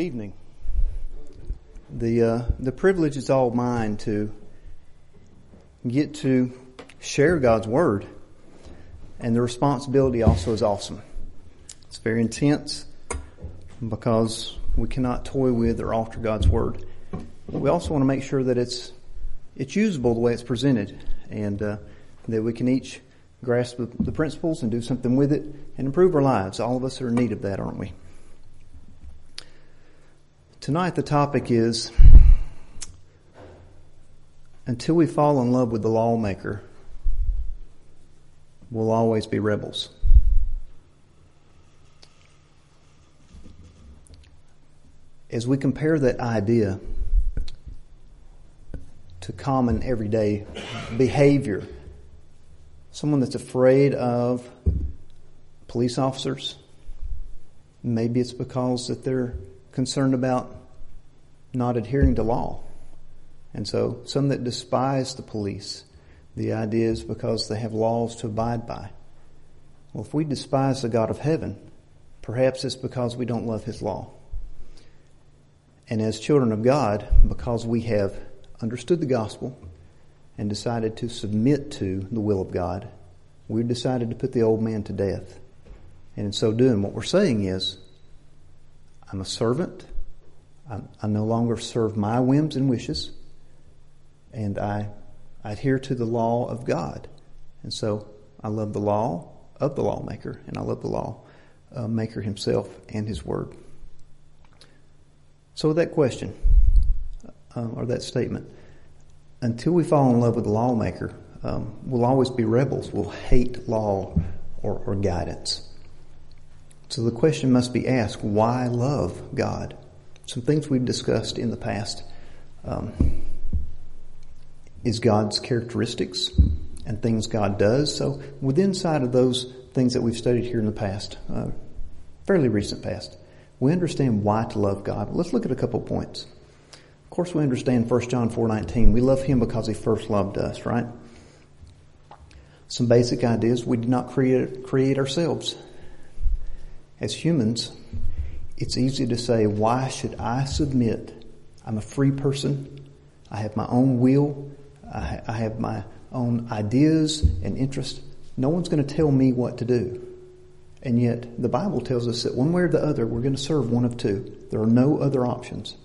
evening. The uh, the privilege is all mine to get to share God's word, and the responsibility also is awesome. It's very intense because we cannot toy with or alter God's word. We also want to make sure that it's it's usable the way it's presented, and uh, that we can each grasp the, the principles and do something with it and improve our lives. All of us are in need of that, aren't we? Tonight the topic is until we fall in love with the lawmaker, we'll always be rebels. As we compare that idea to common everyday behavior, someone that's afraid of police officers, maybe it's because that they're concerned about not adhering to law. And so some that despise the police, the idea is because they have laws to abide by. Well, if we despise the God of heaven, perhaps it's because we don't love his law. And as children of God, because we have understood the gospel and decided to submit to the will of God, we've decided to put the old man to death. And in so doing, what we're saying is, I'm a servant. I, I no longer serve my whims and wishes. And I, I adhere to the law of God. And so I love the law of the lawmaker, and I love the law uh, maker himself and his word. So with that question, uh, or that statement, until we fall in love with the lawmaker, um, we'll always be rebels. We'll hate law or, or guidance. So the question must be asked, why love God? Some things we've discussed in the past um, is God's characteristics and things God does. So within side of those things that we've studied here in the past, uh, fairly recent past, we understand why to love God. Let's look at a couple points. Of course, we understand 1 John 4.19. We love Him because He first loved us, right? Some basic ideas. We did not create, create ourselves as humans, it's easy to say, why should I submit? I'm a free person. I have my own will. I, I have my own ideas and interests. No one's going to tell me what to do. And yet the Bible tells us that one way or the other, we're going to serve one of two. There are no other options.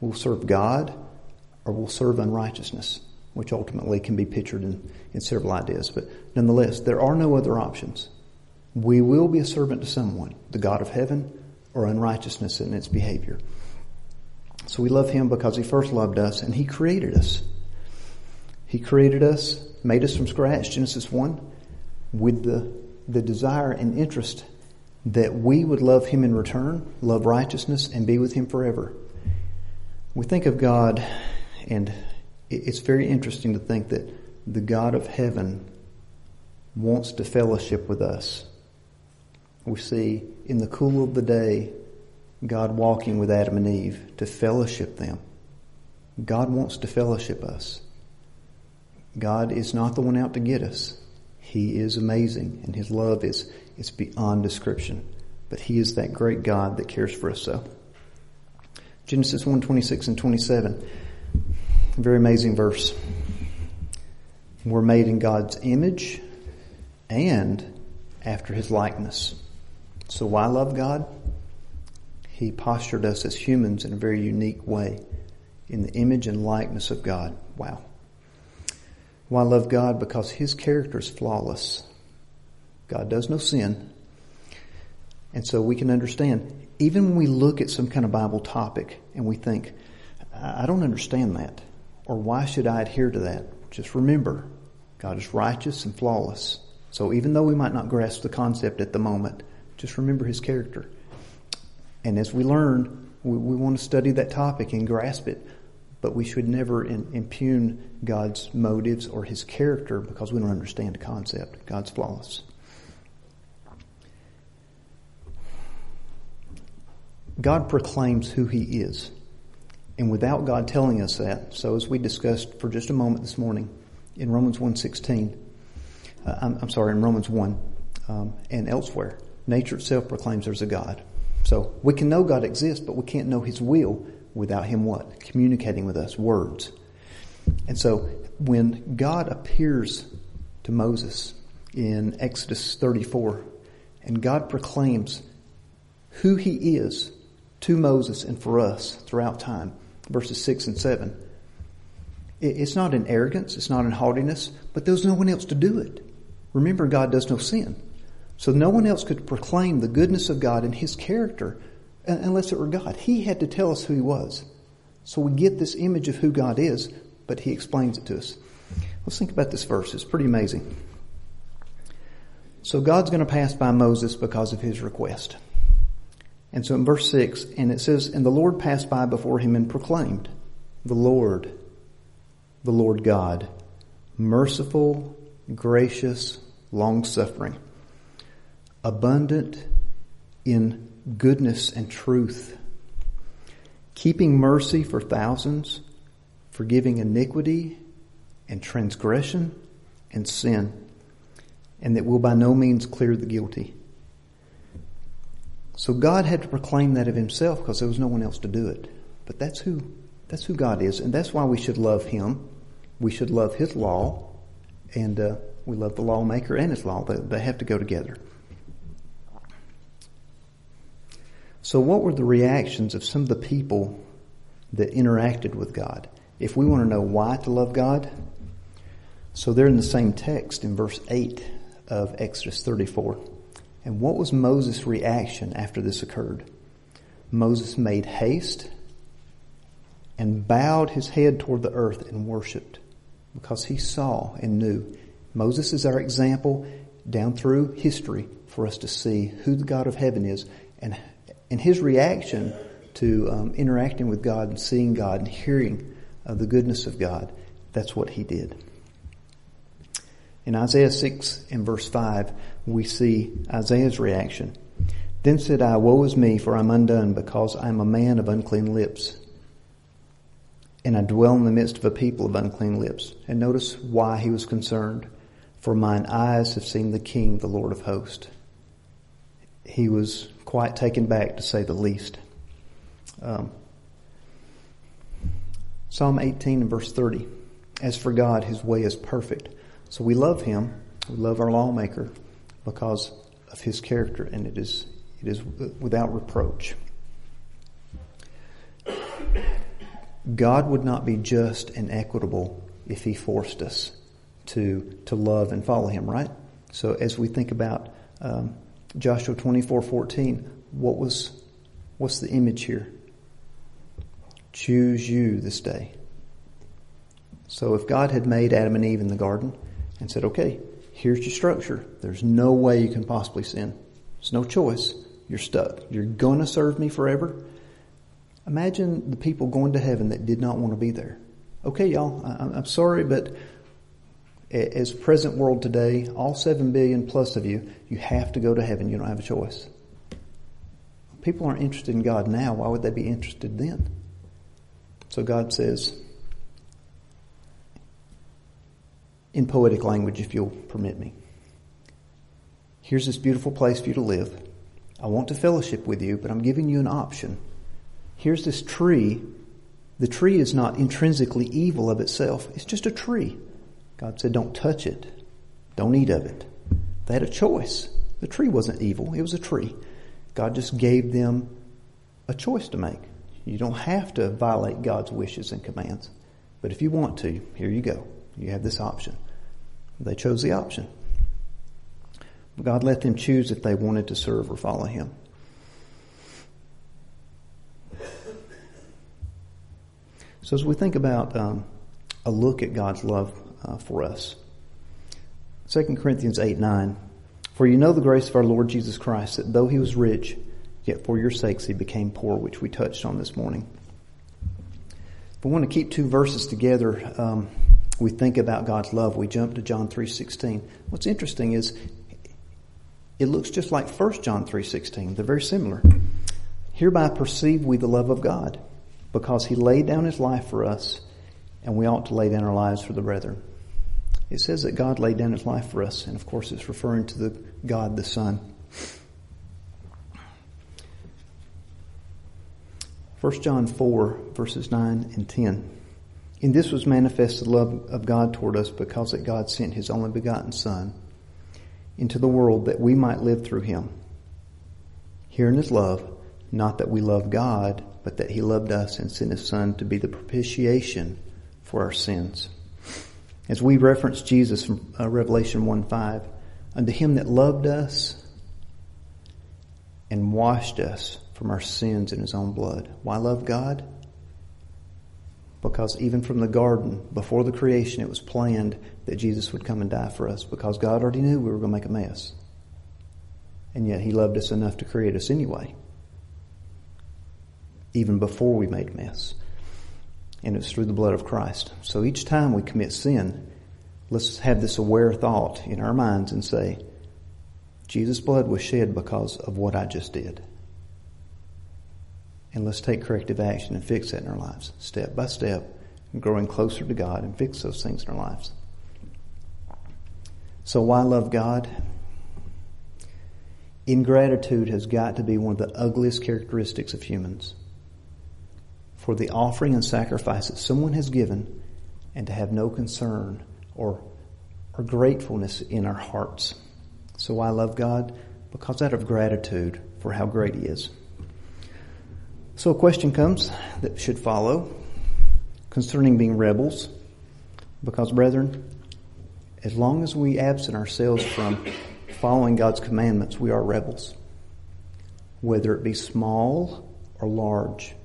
We'll serve God or we'll serve unrighteousness, which ultimately can be pictured in, in several ideas. But nonetheless, there are no other options. We will be a servant to someone, the God of heaven or unrighteousness in its behavior. So we love Him because He first loved us and He created us. He created us, made us from scratch, Genesis 1, with the, the desire and interest that we would love Him in return, love righteousness, and be with Him forever. We think of God, and it's very interesting to think that the God of heaven wants to fellowship with us we see in the cool of the day God walking with Adam and Eve to fellowship them. God wants to fellowship us. God is not the one out to get us. He is amazing and his love is, is beyond description. But he is that great God that cares for us so. Genesis 1, 26 and 27. Very amazing verse. We're made in God's image and after his likeness. So why love God? He postured us as humans in a very unique way in the image and likeness of God. Wow. Why love God? Because His character is flawless. God does no sin. And so we can understand, even when we look at some kind of Bible topic and we think, I don't understand that, or why should I adhere to that? Just remember, God is righteous and flawless. So even though we might not grasp the concept at the moment, just remember his character. And as we learn, we, we want to study that topic and grasp it, but we should never in, impugn God's motives or his character because we don't understand the concept. God's flawless. God proclaims who he is. And without God telling us that, so as we discussed for just a moment this morning in Romans 1.16, uh, I'm, I'm, sorry, in Romans 1 um, and elsewhere, Nature itself proclaims there's a God. So we can know God exists, but we can't know His will without Him what? Communicating with us, words. And so when God appears to Moses in Exodus 34, and God proclaims who He is to Moses and for us throughout time, verses 6 and 7, it's not in arrogance, it's not in haughtiness, but there's no one else to do it. Remember, God does no sin. So no one else could proclaim the goodness of God and His character uh, unless it were God. He had to tell us who He was. So we get this image of who God is, but He explains it to us. Let's think about this verse. It's pretty amazing. So God's going to pass by Moses because of his request. And so in verse 6, and it says, And the Lord passed by before him and proclaimed, The Lord, the Lord God, merciful, gracious, long suffering, abundant in goodness and truth, keeping mercy for thousands, forgiving iniquity and transgression and sin, and that will by no means clear the guilty. So God had to proclaim that of himself because there was no one else to do it. But that's who, that's who God is. And that's why we should love him. We should love his law. And, uh, we love the lawmaker and his law. They, they have to go together. So what were the reactions of some of the people that interacted with God? If we want to know why to love God, so they're in the same text in verse 8 of Exodus 34. And what was Moses' reaction after this occurred? Moses made haste and bowed his head toward the earth and worshiped because he saw and knew. Moses is our example down through history for us to see who the God of heaven is and, and his reaction to um, interacting with God and seeing God and hearing uh, the goodness of God. That's what he did. In Isaiah 6 and verse 5, we see Isaiah's reaction. Then said I, Woe is me, for I'm undone, because I am a man of unclean lips. And I dwell in the midst of a people of unclean lips. And notice why he was concerned. For mine eyes have seen the King, the Lord of hosts. He was quite taken back, to say the least. Um, Psalm 18 and verse 30. As for God, his way is perfect. So we love him. We love our lawmaker because of his character and it is, it is without reproach. God would not be just and equitable if he forced us to, to love and follow him, right? So as we think about, um, Joshua 24, 14, what was, what's the image here? Choose you this day. So if God had made Adam and Eve in the garden, and said, okay, here's your structure. There's no way you can possibly sin. There's no choice. You're stuck. You're going to serve me forever. Imagine the people going to heaven that did not want to be there. Okay, y'all, I'm sorry, but as present world today, all seven billion plus of you, you have to go to heaven. You don't have a choice. People aren't interested in God now. Why would they be interested then? So God says, in poetic language, if you'll permit me. Here's this beautiful place for you to live. I want to fellowship with you, but I'm giving you an option. Here's this tree. The tree is not intrinsically evil of itself. It's just a tree. God said, don't touch it. Don't eat of it. They had a choice. The tree wasn't evil. It was a tree. God just gave them a choice to make. You don't have to violate God's wishes and commands. But if you want to, here you go. You have this option. They chose the option. God let them choose if they wanted to serve or follow Him. So as we think about um, a look at God's love uh, for us, 2 Corinthians 8, 9, For you know the grace of our Lord Jesus Christ, that though He was rich, yet for your sakes He became poor, which we touched on this morning. If we want to keep two verses together, um, we think about God's love, we jump to John 3.16. What's interesting is it looks just like 1 John 3.16. They're very similar. Hereby perceive we the love of God because he laid down his life for us and we ought to lay down our lives for the brethren. It says that God laid down his life for us and of course it's referring to the God the Son. 1 John 4 verses 9 and 10. In this was manifest the love of God toward us because that God sent his only begotten son into the world that we might live through him. Herein is love, not that we love God, but that he loved us and sent his son to be the propitiation for our sins. As we reference Jesus from uh, Revelation 1 5, unto him that loved us and washed us from our sins in his own blood. Why love God? Because even from the garden, before the creation, it was planned that Jesus would come and die for us because God already knew we were going to make a mess. And yet he loved us enough to create us anyway. Even before we made mess. And it's through the blood of Christ. So each time we commit sin, let's have this aware thought in our minds and say, Jesus' blood was shed because of what I just did. And let's take corrective action and fix that in our lives, step by step, growing closer to God and fix those things in our lives. So why love God? Ingratitude has got to be one of the ugliest characteristics of humans. For the offering and sacrifice that someone has given and to have no concern or, or gratefulness in our hearts. So I love God? Because out of gratitude for how great He is. So a question comes that should follow concerning being rebels. Because brethren, as long as we absent ourselves from following God's commandments, we are rebels. Whether it be small or large.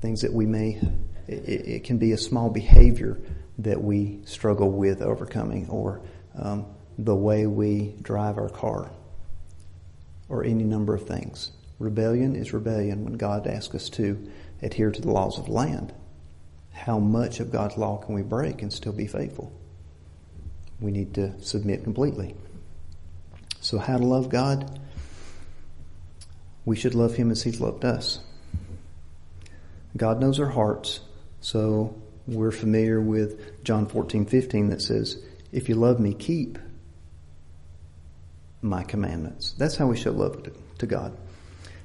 Things that we may, it, it can be a small behavior that we struggle with overcoming or um, the way we drive our car or any number of things. Rebellion is rebellion when God asks us to adhere to the laws of land. How much of God's law can we break and still be faithful? We need to submit completely. So how to love God? We should love Him as He's loved us. God knows our hearts, so we're familiar with John 14, 15 that says, if you love me, keep my commandments. That's how we show love to God.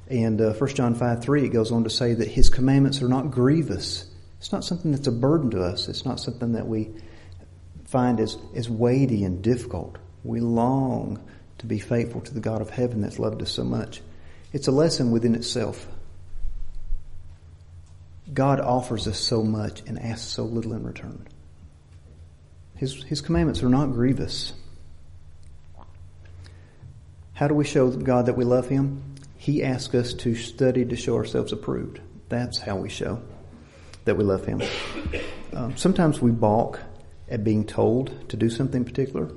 And uh, 1 John 5 3, it goes on to say that his commandments are not grievous. It's not something that's a burden to us. It's not something that we find as, as weighty and difficult. We long to be faithful to the God of heaven that's loved us so much. It's a lesson within itself. God offers us so much and asks so little in return. His, his commandments are not grievous. How do we show God that we love Him? He asks us to study to show ourselves approved. That's how we show that we love Him. Um, sometimes we balk at being told to do something particular,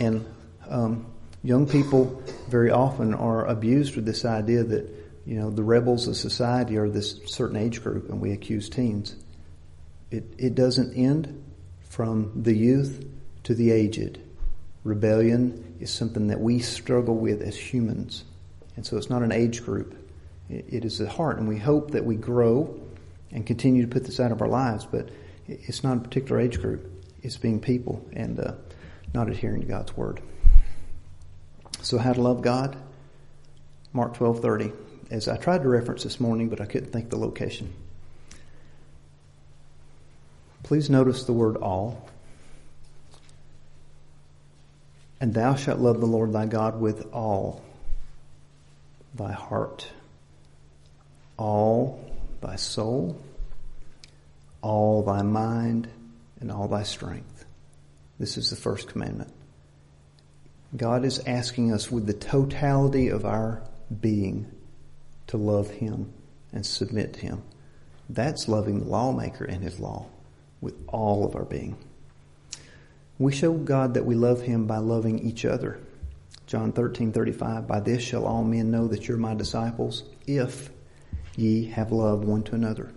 and um, young people very often are abused with this idea that you know the rebels of society are this certain age group, and we accuse teens. It it doesn't end from the youth to the aged. Rebellion is something that we struggle with as humans. And so it's not an age group. It is the heart. And we hope that we grow and continue to put this out of our lives, but it's not a particular age group. It's being people and uh, not adhering to God's word. So how to love God? Mark 12:30. As I tried to reference this morning, but I couldn't think the location. Please notice the word all. And thou shalt love the Lord thy God with all thy heart, all thy soul, all thy mind, and all thy strength. This is the first commandment. God is asking us with the totality of our being to love Him and submit to Him. That's loving the lawmaker and His law with all of our being. We show God that we love Him by loving each other. John 13, 35, by this shall all men know that you're my disciples, if ye have love one to another.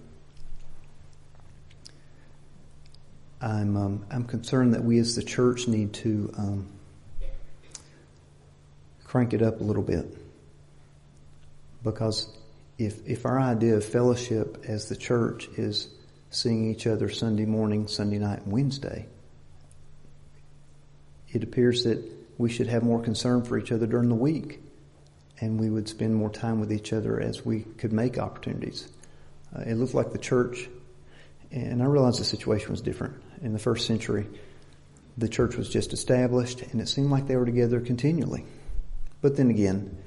I'm, um, I'm concerned that we as the church need to um, crank it up a little bit. Because if, if our idea of fellowship as the church is seeing each other Sunday morning, Sunday night, and Wednesday, it appears that we should have more concern for each other during the week and we would spend more time with each other as we could make opportunities. Uh, it looked like the church, and I realize the situation was different. In the first century, the church was just established, and it seemed like they were together continually. But then again,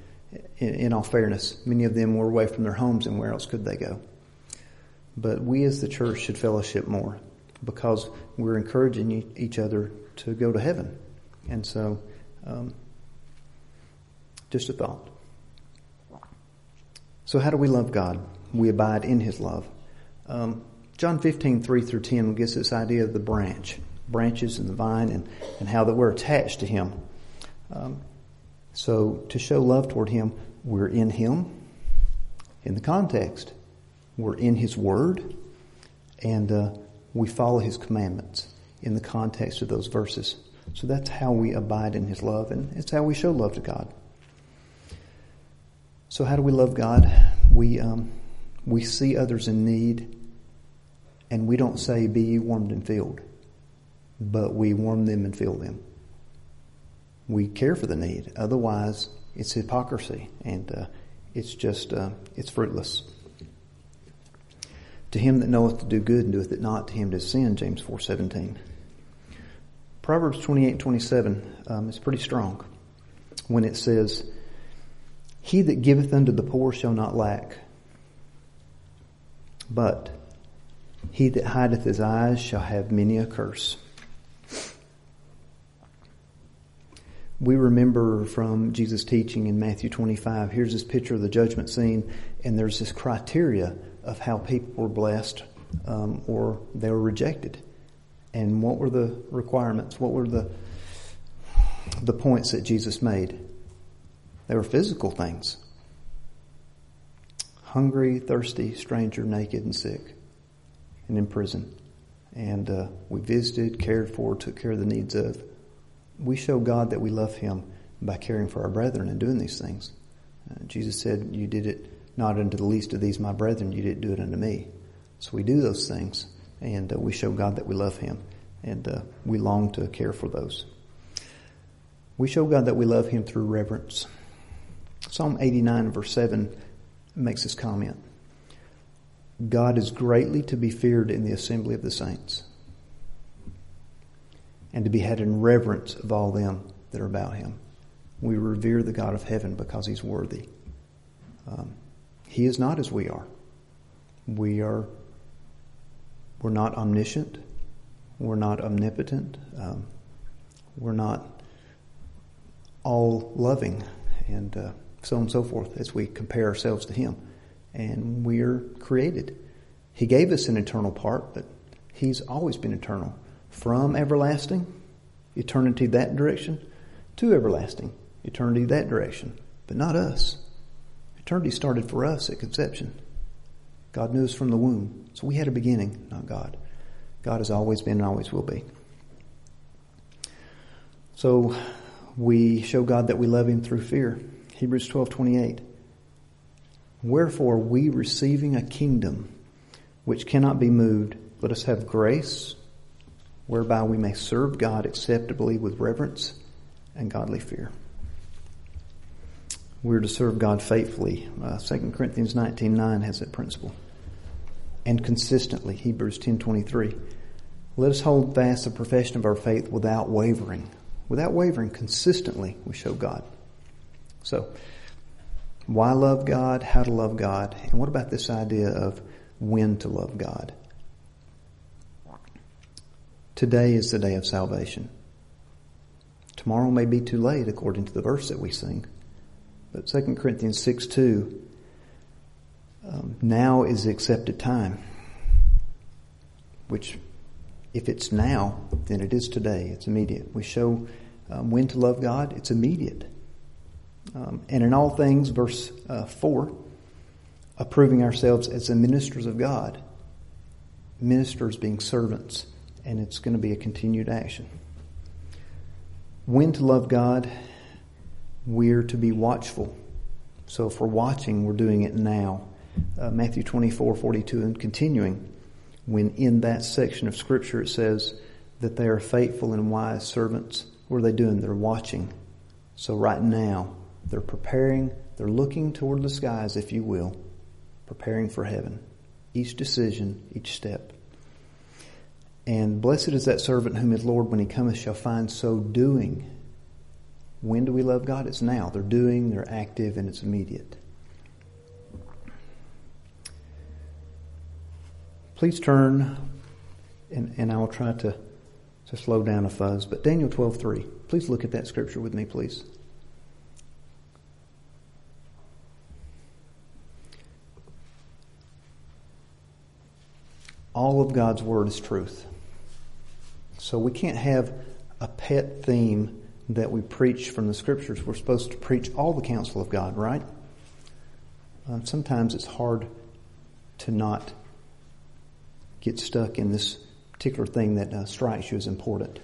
in, all fairness, many of them were away from their homes, and where else could they go? But we as the church should fellowship more because we're encouraging each other to go to heaven. And so, um, just a thought. So how do we love God? We abide in His love. Um, John 15, 3 through 10 gives this idea of the branch, branches and the vine and, and how that we're attached to Him. Um, so to show love toward Him, we're in Him in the context. We're in His Word and uh, we follow His commandments in the context of those verses. So that's how we abide in His love and it's how we show love to God. So how do we love God? We, um, we see others in need and we don't say, be warmed and filled, but we warm them and fill them. We care for the need. Otherwise, it's hypocrisy and uh, it's just, uh, it's fruitless. To him that knoweth to do good and doeth it not, to him to sin, James 4.17. Proverbs 28 27 um, is pretty strong when it says, he that giveth unto the poor shall not lack. But he that hideth his eyes shall have many a curse. We remember from Jesus' teaching in Matthew 25, here's this picture of the judgment scene, and there's this criteria of how people were blessed um, or they were rejected. And what were the requirements? What were the, the points that Jesus made? They were physical things. Hungry, thirsty, stranger, naked, and sick, and in prison. And uh, we visited, cared for, took care of the needs of. We show God that we love Him by caring for our brethren and doing these things. Uh, Jesus said, You did it not unto the least of these, my brethren, you didn't do it unto me. So we do those things, and uh, we show God that we love Him, and uh, we long to care for those. We show God that we love Him through reverence. Psalm 89 verse 7 makes this comment. God is greatly to be feared in the assembly of the saints and to be had in reverence of all them that are about him. We revere the God of heaven because he's worthy. Um, he is not as we are. We are, we're not omniscient. We're not omnipotent. Um, we're not all loving. And, uh, so on and so forth as we compare ourselves to Him. And we're created. He gave us an eternal part, but He's always been eternal. From everlasting, eternity that direction, to everlasting, eternity that direction. But not us. Eternity started for us at conception. God knew us from the womb. So we had a beginning, not God. God has always been and always will be. So we show God that we love Him through fear. Hebrews 12:28. Wherefore we receiving a kingdom which cannot be moved, let us have grace whereby we may serve God acceptably with reverence and godly fear. We're to serve God faithfully. Uh, 2 Corinthians 19.9 has that principle. And consistently, Hebrews 10.23. Let us hold fast the profession of our faith without wavering. Without wavering, consistently we show God. So, why love God? How to love God? And what about this idea of when to love God? Today is the day of salvation. Tomorrow may be too late according to the verse that we sing. But 2 Corinthians 6 2, um, now is the accepted time. Which, if it's now, then it is today. It's immediate. We show um, when to love God, it's immediate. Um, and in all things, verse uh, 4, approving ourselves as the ministers of God. Ministers being servants, and it's going to be a continued action. When to love God, we're to be watchful. So if we're watching, we're doing it now. Uh, Matthew 24, 42, and continuing, when in that section of Scripture it says that they are faithful and wise servants, what are they doing? They're watching. So right now, They're preparing, they're looking toward the skies, if you will, preparing for heaven. Each decision, each step. And blessed is that servant whom his Lord, when he cometh, shall find so doing. When do we love God? It's now. They're doing, they're active, and it's immediate. Please turn, and, and I will try to, to slow down a fuzz, but Daniel 12.3. Please look at that scripture with me, please. All of God's Word is truth. So we can't have a pet theme that we preach from the Scriptures. We're supposed to preach all the counsel of God, right? Um, sometimes it's hard to not get stuck in this particular thing that uh, strikes you as important.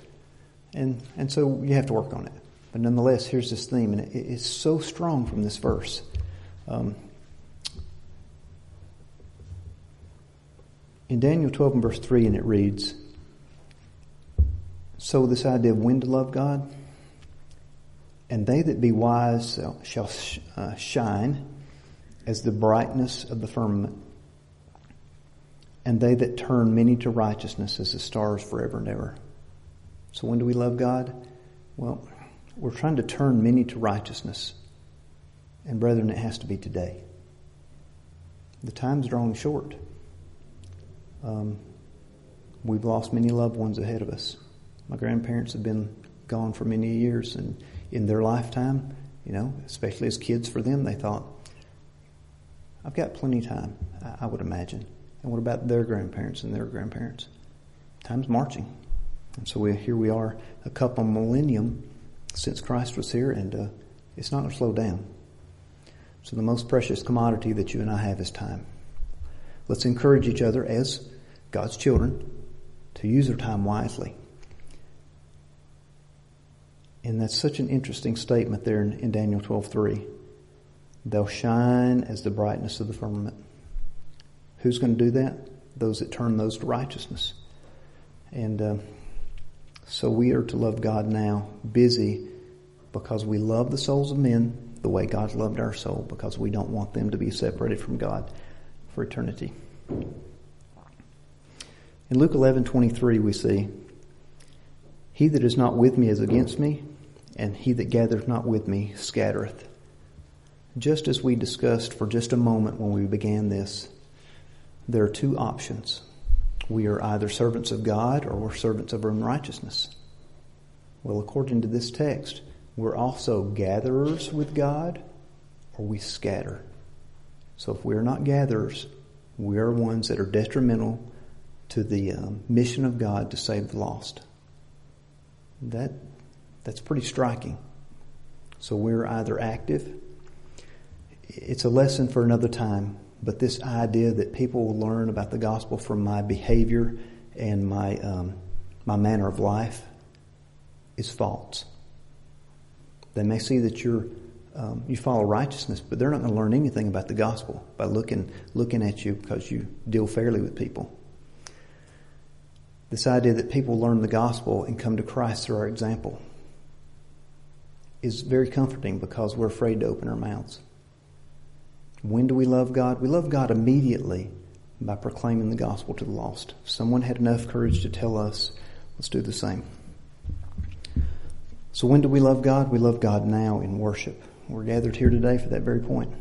And, and so you have to work on it. But nonetheless, here's this theme, and it, it's so strong from this verse. Um, in Daniel 12 and verse 3, and it reads, So this idea of when to love God, and they that be wise shall uh, shine as the brightness of the firmament, and they that turn many to righteousness as the stars forever and ever. So when do we love God? Well, we're trying to turn many to righteousness. And brethren, it has to be today. The time's drawing short. Um, we've lost many loved ones ahead of us. My grandparents have been gone for many years, and in their lifetime, you know, especially as kids for them, they thought, I've got plenty of time, I, would imagine. And what about their grandparents and their grandparents? Time's marching. And so we, here we are, a couple millennium since Christ was here, and uh, it's not going to slow down. So the most precious commodity that you and I have is time. Let's encourage each other as God's children to use our time wisely. And that's such an interesting statement there in, in Daniel 12:3. They'll shine as the brightness of the firmament. Who's going to do that? Those that turn those to righteousness. And uh, so we are to love God now, busy, because we love the souls of men the way God loved our soul, because we don't want them to be separated from God for eternity. In Luke 11:23 we see, "He that is not with me is against me, and he that gathereth not with me scattereth." Just as we discussed for just a moment when we began this, there are two options. We are either servants of God or we're servants of unrighteousness. Well, according to this text, we're also gatherers with God or we scatter. So if we're not gatherers, we are ones that are detrimental to the um, mission of God to save the lost. That, that's pretty striking. So we're either active. It's a lesson for another time, but this idea that people will learn about the gospel from my behavior and my, um, my manner of life is false. They may see that you're um, you follow righteousness, but they're not going to learn anything about the gospel by looking looking at you because you deal fairly with people. This idea that people learn the gospel and come to Christ through our example is very comforting because we're afraid to open our mouths. When do we love God? We love God immediately by proclaiming the gospel to the lost. Someone had enough courage to tell us, let's do the same. So when do we love God? We love God now in worship. We're gathered here today for that very point.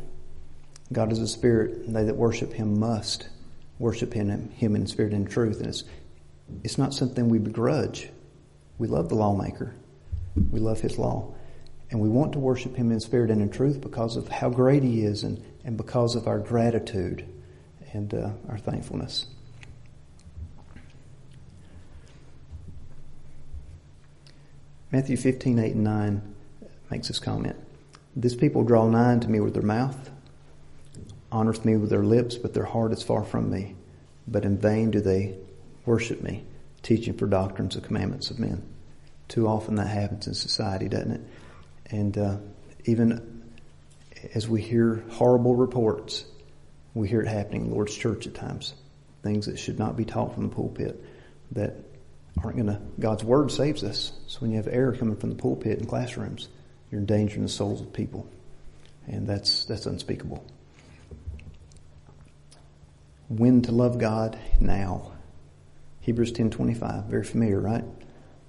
God is a spirit, they that worship him must worship him, him in spirit and truth. And it's it's not something we begrudge. We love the lawmaker. We love his law. And we want to worship him in spirit and in truth because of how great he is and, and because of our gratitude and uh, our thankfulness. Matthew 15, 8 and 9 makes this comment. This people draw nigh to me with their mouth, honors me with their lips, but their heart is far from me. But in vain do they worship me, teaching for doctrines of commandments of men. Too often that happens in society, doesn't it? And uh, even as we hear horrible reports, we hear it happening in Lord's church at times. Things that should not be taught from the pulpit that aren't going to, God's word saves us. So when you have error coming from the pulpit and classrooms, you're endangering the souls of people. And that's, that's unspeakable. When to love God now. Hebrews 10:25, very familiar, right?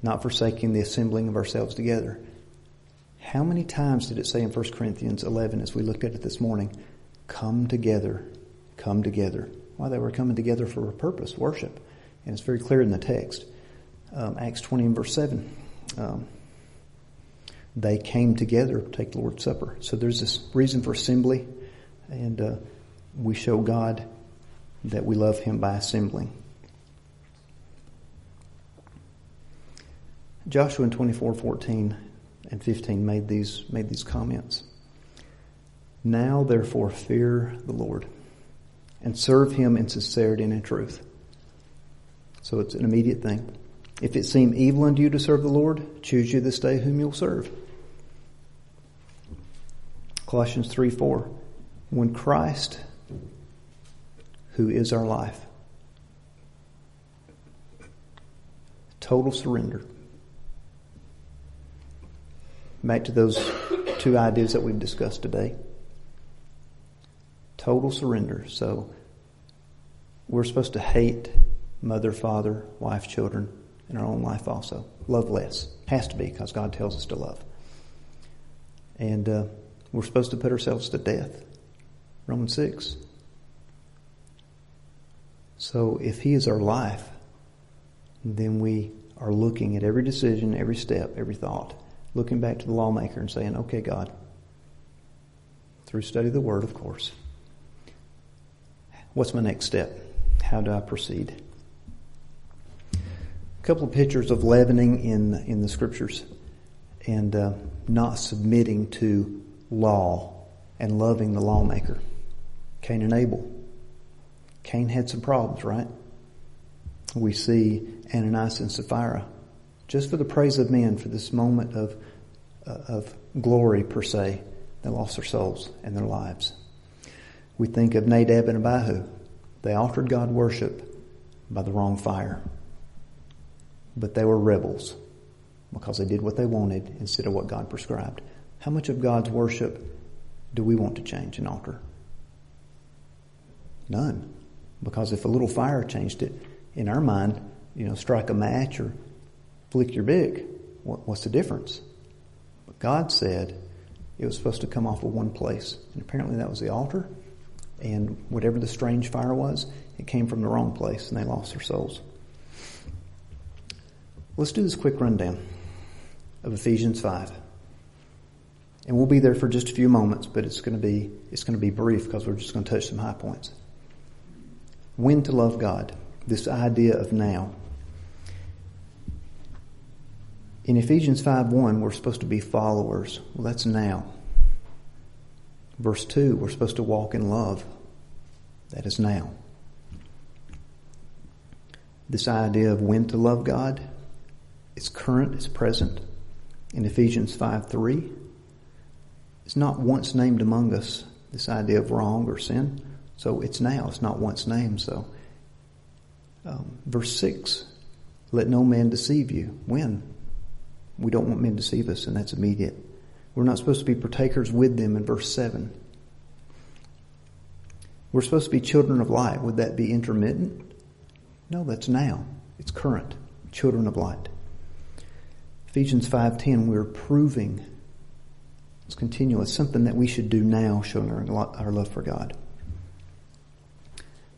Not forsaking the assembling of ourselves together. How many times did it say in 1 Corinthians 11 as we looked at it this morning, come together, come together. Why they were coming together for a purpose, worship. And it's very clear in the text. Um, Acts 20 and verse 7. Um, they came together to take the Lord's Supper. So there's this reason for assembly, and uh, we show God that we love Him by assembling. Joshua in 24, 14 and 15 made these, made these comments. Now therefore fear the Lord and serve him in sincerity and in truth. So it's an immediate thing. If it seem evil unto you to serve the Lord, choose you this day whom you'll serve. Colossians 3 4. When Christ, who is our life, total surrender. Back to those two ideas that we've discussed today. Total surrender. So we're supposed to hate mother, father, wife, children in our own life also. Love less. Has to be because God tells us to love. And uh, we're supposed to put ourselves to death. Romans 6. So if He is our life, then we are looking at every decision, every step, every thought, looking back to the lawmaker and saying, okay, God, through study of the Word, of course, What's my next step? How do I proceed? A couple of pictures of leavening in in the scriptures, and uh, not submitting to law and loving the lawmaker. Cain and Abel. Cain had some problems, right? We see Ananias and Sapphira, just for the praise of men, for this moment of uh, of glory per se, they lost their souls and their lives. We think of Nadab and Abihu. They offered God worship by the wrong fire. But they were rebels because they did what they wanted instead of what God prescribed. How much of God's worship do we want to change and alter? None. Because if a little fire changed it, in our mind, you know, strike a match or flick your Bic, what, what's the difference? But God said it was supposed to come off of one place. And apparently that was the altar and whatever the strange fire was, it came from the wrong place and they lost their souls. Let's do this quick rundown of Ephesians 5. And we'll be there for just a few moments, but it's going to be, it's going to be brief because we're just going to touch some high points. When to love God. This idea of now. In Ephesians 5 1, we're supposed to be followers. Well, that's now. Verse 2, we're supposed to walk in love. That is now. This idea of when to love God is current, it's present. In Ephesians 5 3, it's not once named among us, this idea of wrong or sin. So it's now, it's not once named. So, um, verse 6, let no man deceive you. When? We don't want men to deceive us, and that's immediate. We're not supposed to be partakers with them in verse 7. We're supposed to be children of light. Would that be intermittent? No, that's now. It's current. Children of light. Ephesians 5.10, we're proving it's continuous, something that we should do now, showing our, our love for God.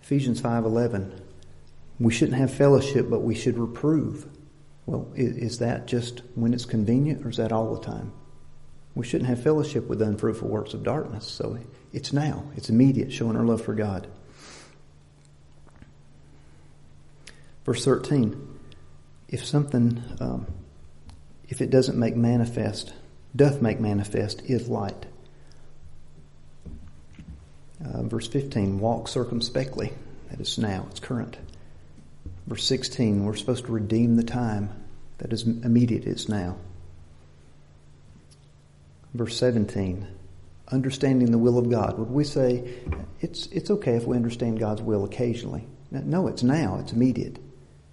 Ephesians 5.11, we shouldn't have fellowship, but we should reprove. Well, is that just when it's convenient or is that all the time? We shouldn't have fellowship with unfruitful works of darkness. So it's now. It's immediate, showing our love for God. Verse 13. If something, um, if it doesn't make manifest, doth make manifest, is light. Uh, verse 15, walk circumspectly. That is now, it's current. Verse 16, we're supposed to redeem the time. That is immediate, it's now. Verse 17, understanding the will of God. Would we say it's, it's okay if we understand God's will occasionally? No, it's now. It's immediate.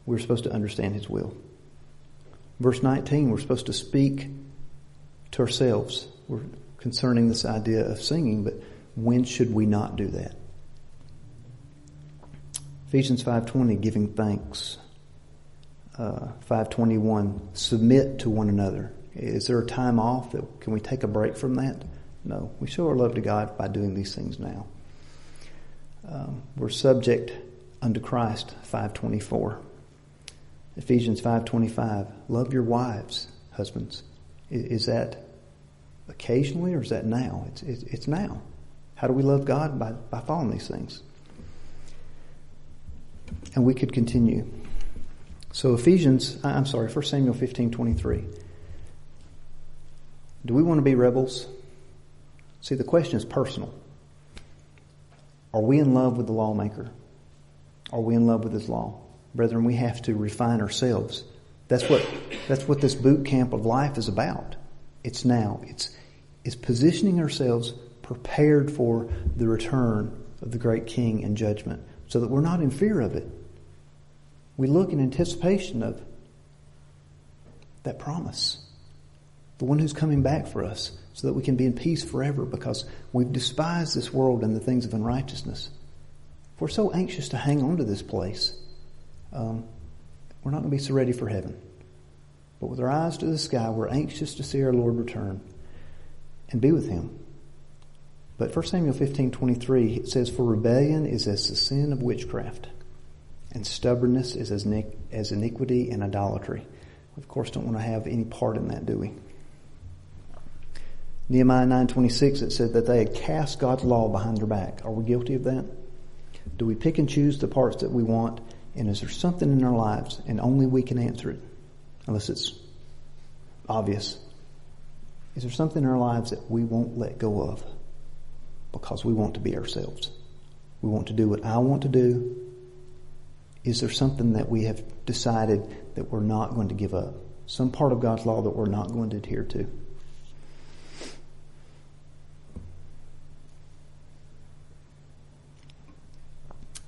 We're supposed to understand His will. Verse 19, we're supposed to speak to ourselves. We're concerning this idea of singing, but when should we not do that? Ephesians 5.20, giving thanks. Uh, 521, submit to one another. Is there a time off? That, can we take a break from that? No. We show our love to God by doing these things now. Um, we're subject unto Christ, 524. Ephesians 5.25, love your wives, husbands. Is, that occasionally or is that now? It's, it's, it's now. How do we love God? By, by following these things. And we could continue. So Ephesians, I'm sorry, 1 Samuel 15, 23. Do we want to be rebels? See, the question is personal. Are we in love with the lawmaker? Are we in love with his law? Brethren, we have to refine ourselves. That's what, that's what this boot camp of life is about. It's now. It's, it's positioning ourselves prepared for the return of the great king and judgment so that we're not in fear of it. We look in anticipation of that promise. The one who's coming back for us so that we can be in peace forever because we've despised this world and the things of unrighteousness. If we're so anxious to hang on to this place, um, we're not going to be so ready for heaven. But with our eyes to the sky, we're anxious to see our Lord return and be with Him. But 1 Samuel 15, 23, it says, For rebellion is as the sin of witchcraft, and stubbornness is as, as iniquity and idolatry. We, of course, don't want to have any part in that, do we? Nehemiah 9.26, it said that they had cast God's law behind their back. Are we guilty of that? Do we pick and choose the parts that we want? And is there something in our lives, and only we can answer it, unless it's obvious? Is there something in our lives that we won't let go of? because we want to be ourselves. We want to do what I want to do. Is there something that we have decided that we're not going to give up? Some part of God's law that we're not going to adhere to?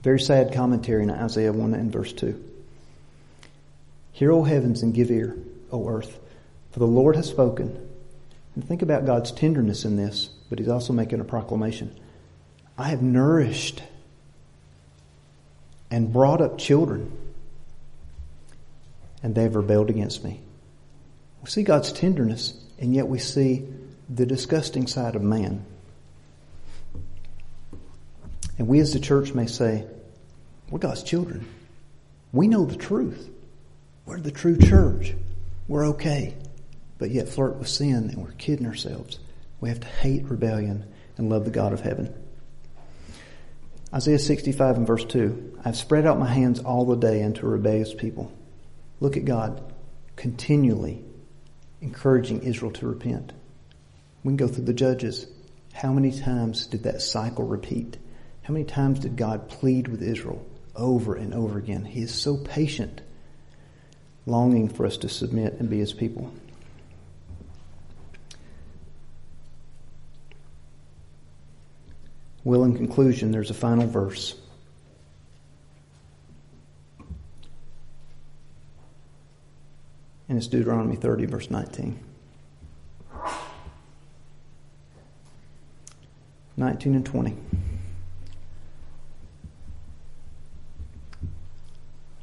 Very sad commentary in Isaiah 1 and verse 2. Hear, O heavens, and give ear, O earth, for the Lord has spoken. And think about God's tenderness in this but he's also making a proclamation. I have nourished and brought up children, and they have rebelled against me. We see God's tenderness, and yet we see the disgusting side of man. And we as the church may say, we're God's children. We know the truth. We're the true church. We're okay. But yet flirt with sin and we're kidding ourselves. We have to hate rebellion and love the God of heaven. Isaiah 65 and verse 2. I've spread out my hands all the day unto rebellious people. Look at God continually encouraging Israel to repent. We can go through the judges. How many times did that cycle repeat? How many times did God plead with Israel over and over again? He is so patient, longing for us to submit and be his people. Well, in conclusion, there's a final verse. And it's Deuteronomy 30, verse 19. 19 and 20.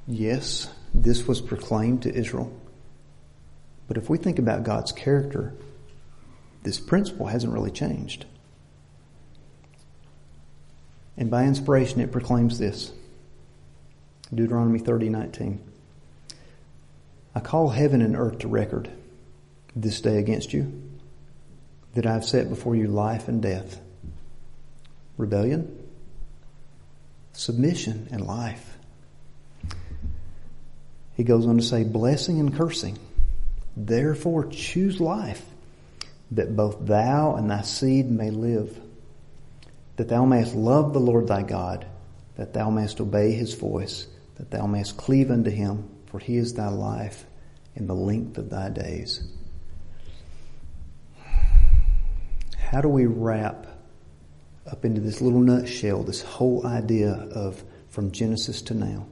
Yes, this was proclaimed to Israel. But if we think about God's character, this principle hasn't really changed. And by inspiration, it proclaims this Deuteronomy 30 19. I call heaven and earth to record this day against you, that I have set before you life and death, rebellion, submission, and life. He goes on to say, blessing and cursing. Therefore choose life, that both thou and thy seed may live that thou mayest love the Lord thy God, that thou mayest obey his voice, that thou mayest cleave unto him, for he is thy life in the length of thy days. How do we wrap up into this little nutshell this whole idea of from Genesis to now,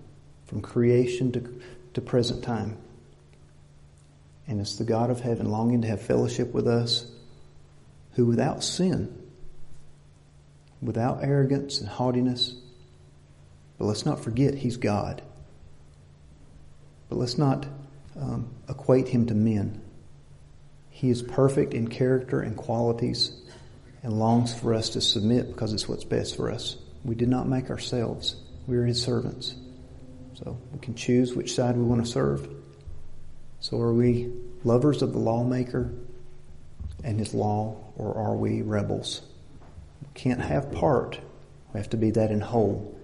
from creation to, to present time? And it's the God of heaven longing to have fellowship with us who without sin, without arrogance and haughtiness, but let's not forget he's God. But let's not um, equate him to men. He is perfect in character and qualities and longs for us to submit because it's what's best for us. We did not make ourselves. We are his servants. So we can choose which side we want to serve. So are we lovers of the lawmaker and his law, or are we rebels? We can't have part. We have to be that in whole.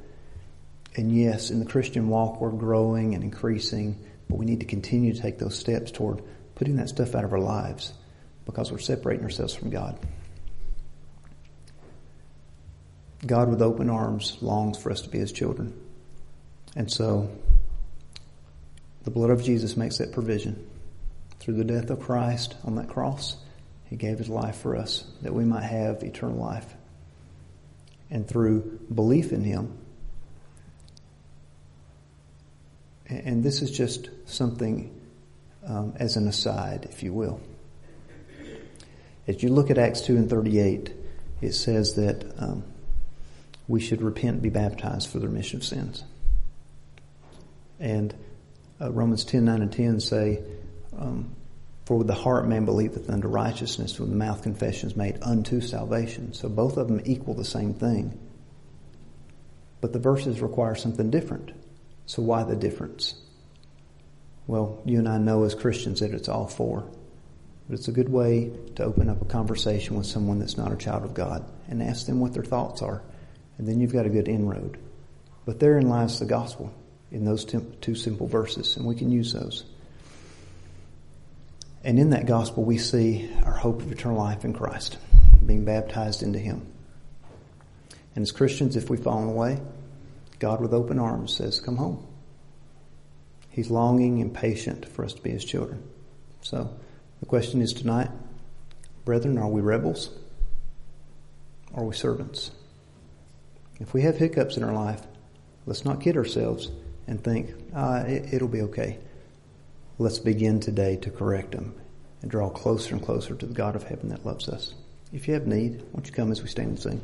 And yes, in the Christian walk, we're growing and increasing, but we need to continue to take those steps toward putting that stuff out of our lives because we're separating ourselves from God. God with open arms longs for us to be his children. And so the blood of Jesus makes that provision. Through the death of Christ on that cross, he gave his life for us that we might have eternal life. And through belief in him, and this is just something um, as an aside, if you will. As you look at Acts 2 and 38, it says that um, we should repent and be baptized for the remission of sins. And uh, Romans 10, 9 and 10 say, um, for with the heart man believeth unto righteousness, with the mouth confession is made unto salvation. So both of them equal the same thing. But the verses require something different. So why the difference? Well, you and I know as Christians that it's all four. But it's a good way to open up a conversation with someone that's not a child of God and ask them what their thoughts are. And then you've got a good inroad. But therein lies the gospel in those two simple verses, and we can use those. And in that gospel, we see our hope of eternal life in Christ, being baptized into Him. And as Christians, if we've fallen away, God with open arms says, Come home. He's longing and patient for us to be His children. So the question is tonight, brethren, are we rebels? Are we servants? If we have hiccups in our life, let's not kid ourselves and think, ah, it, it'll be okay. Let's begin today to correct them and draw closer and closer to the God of heaven that loves us. If you have need, won't you come as we stand and sing?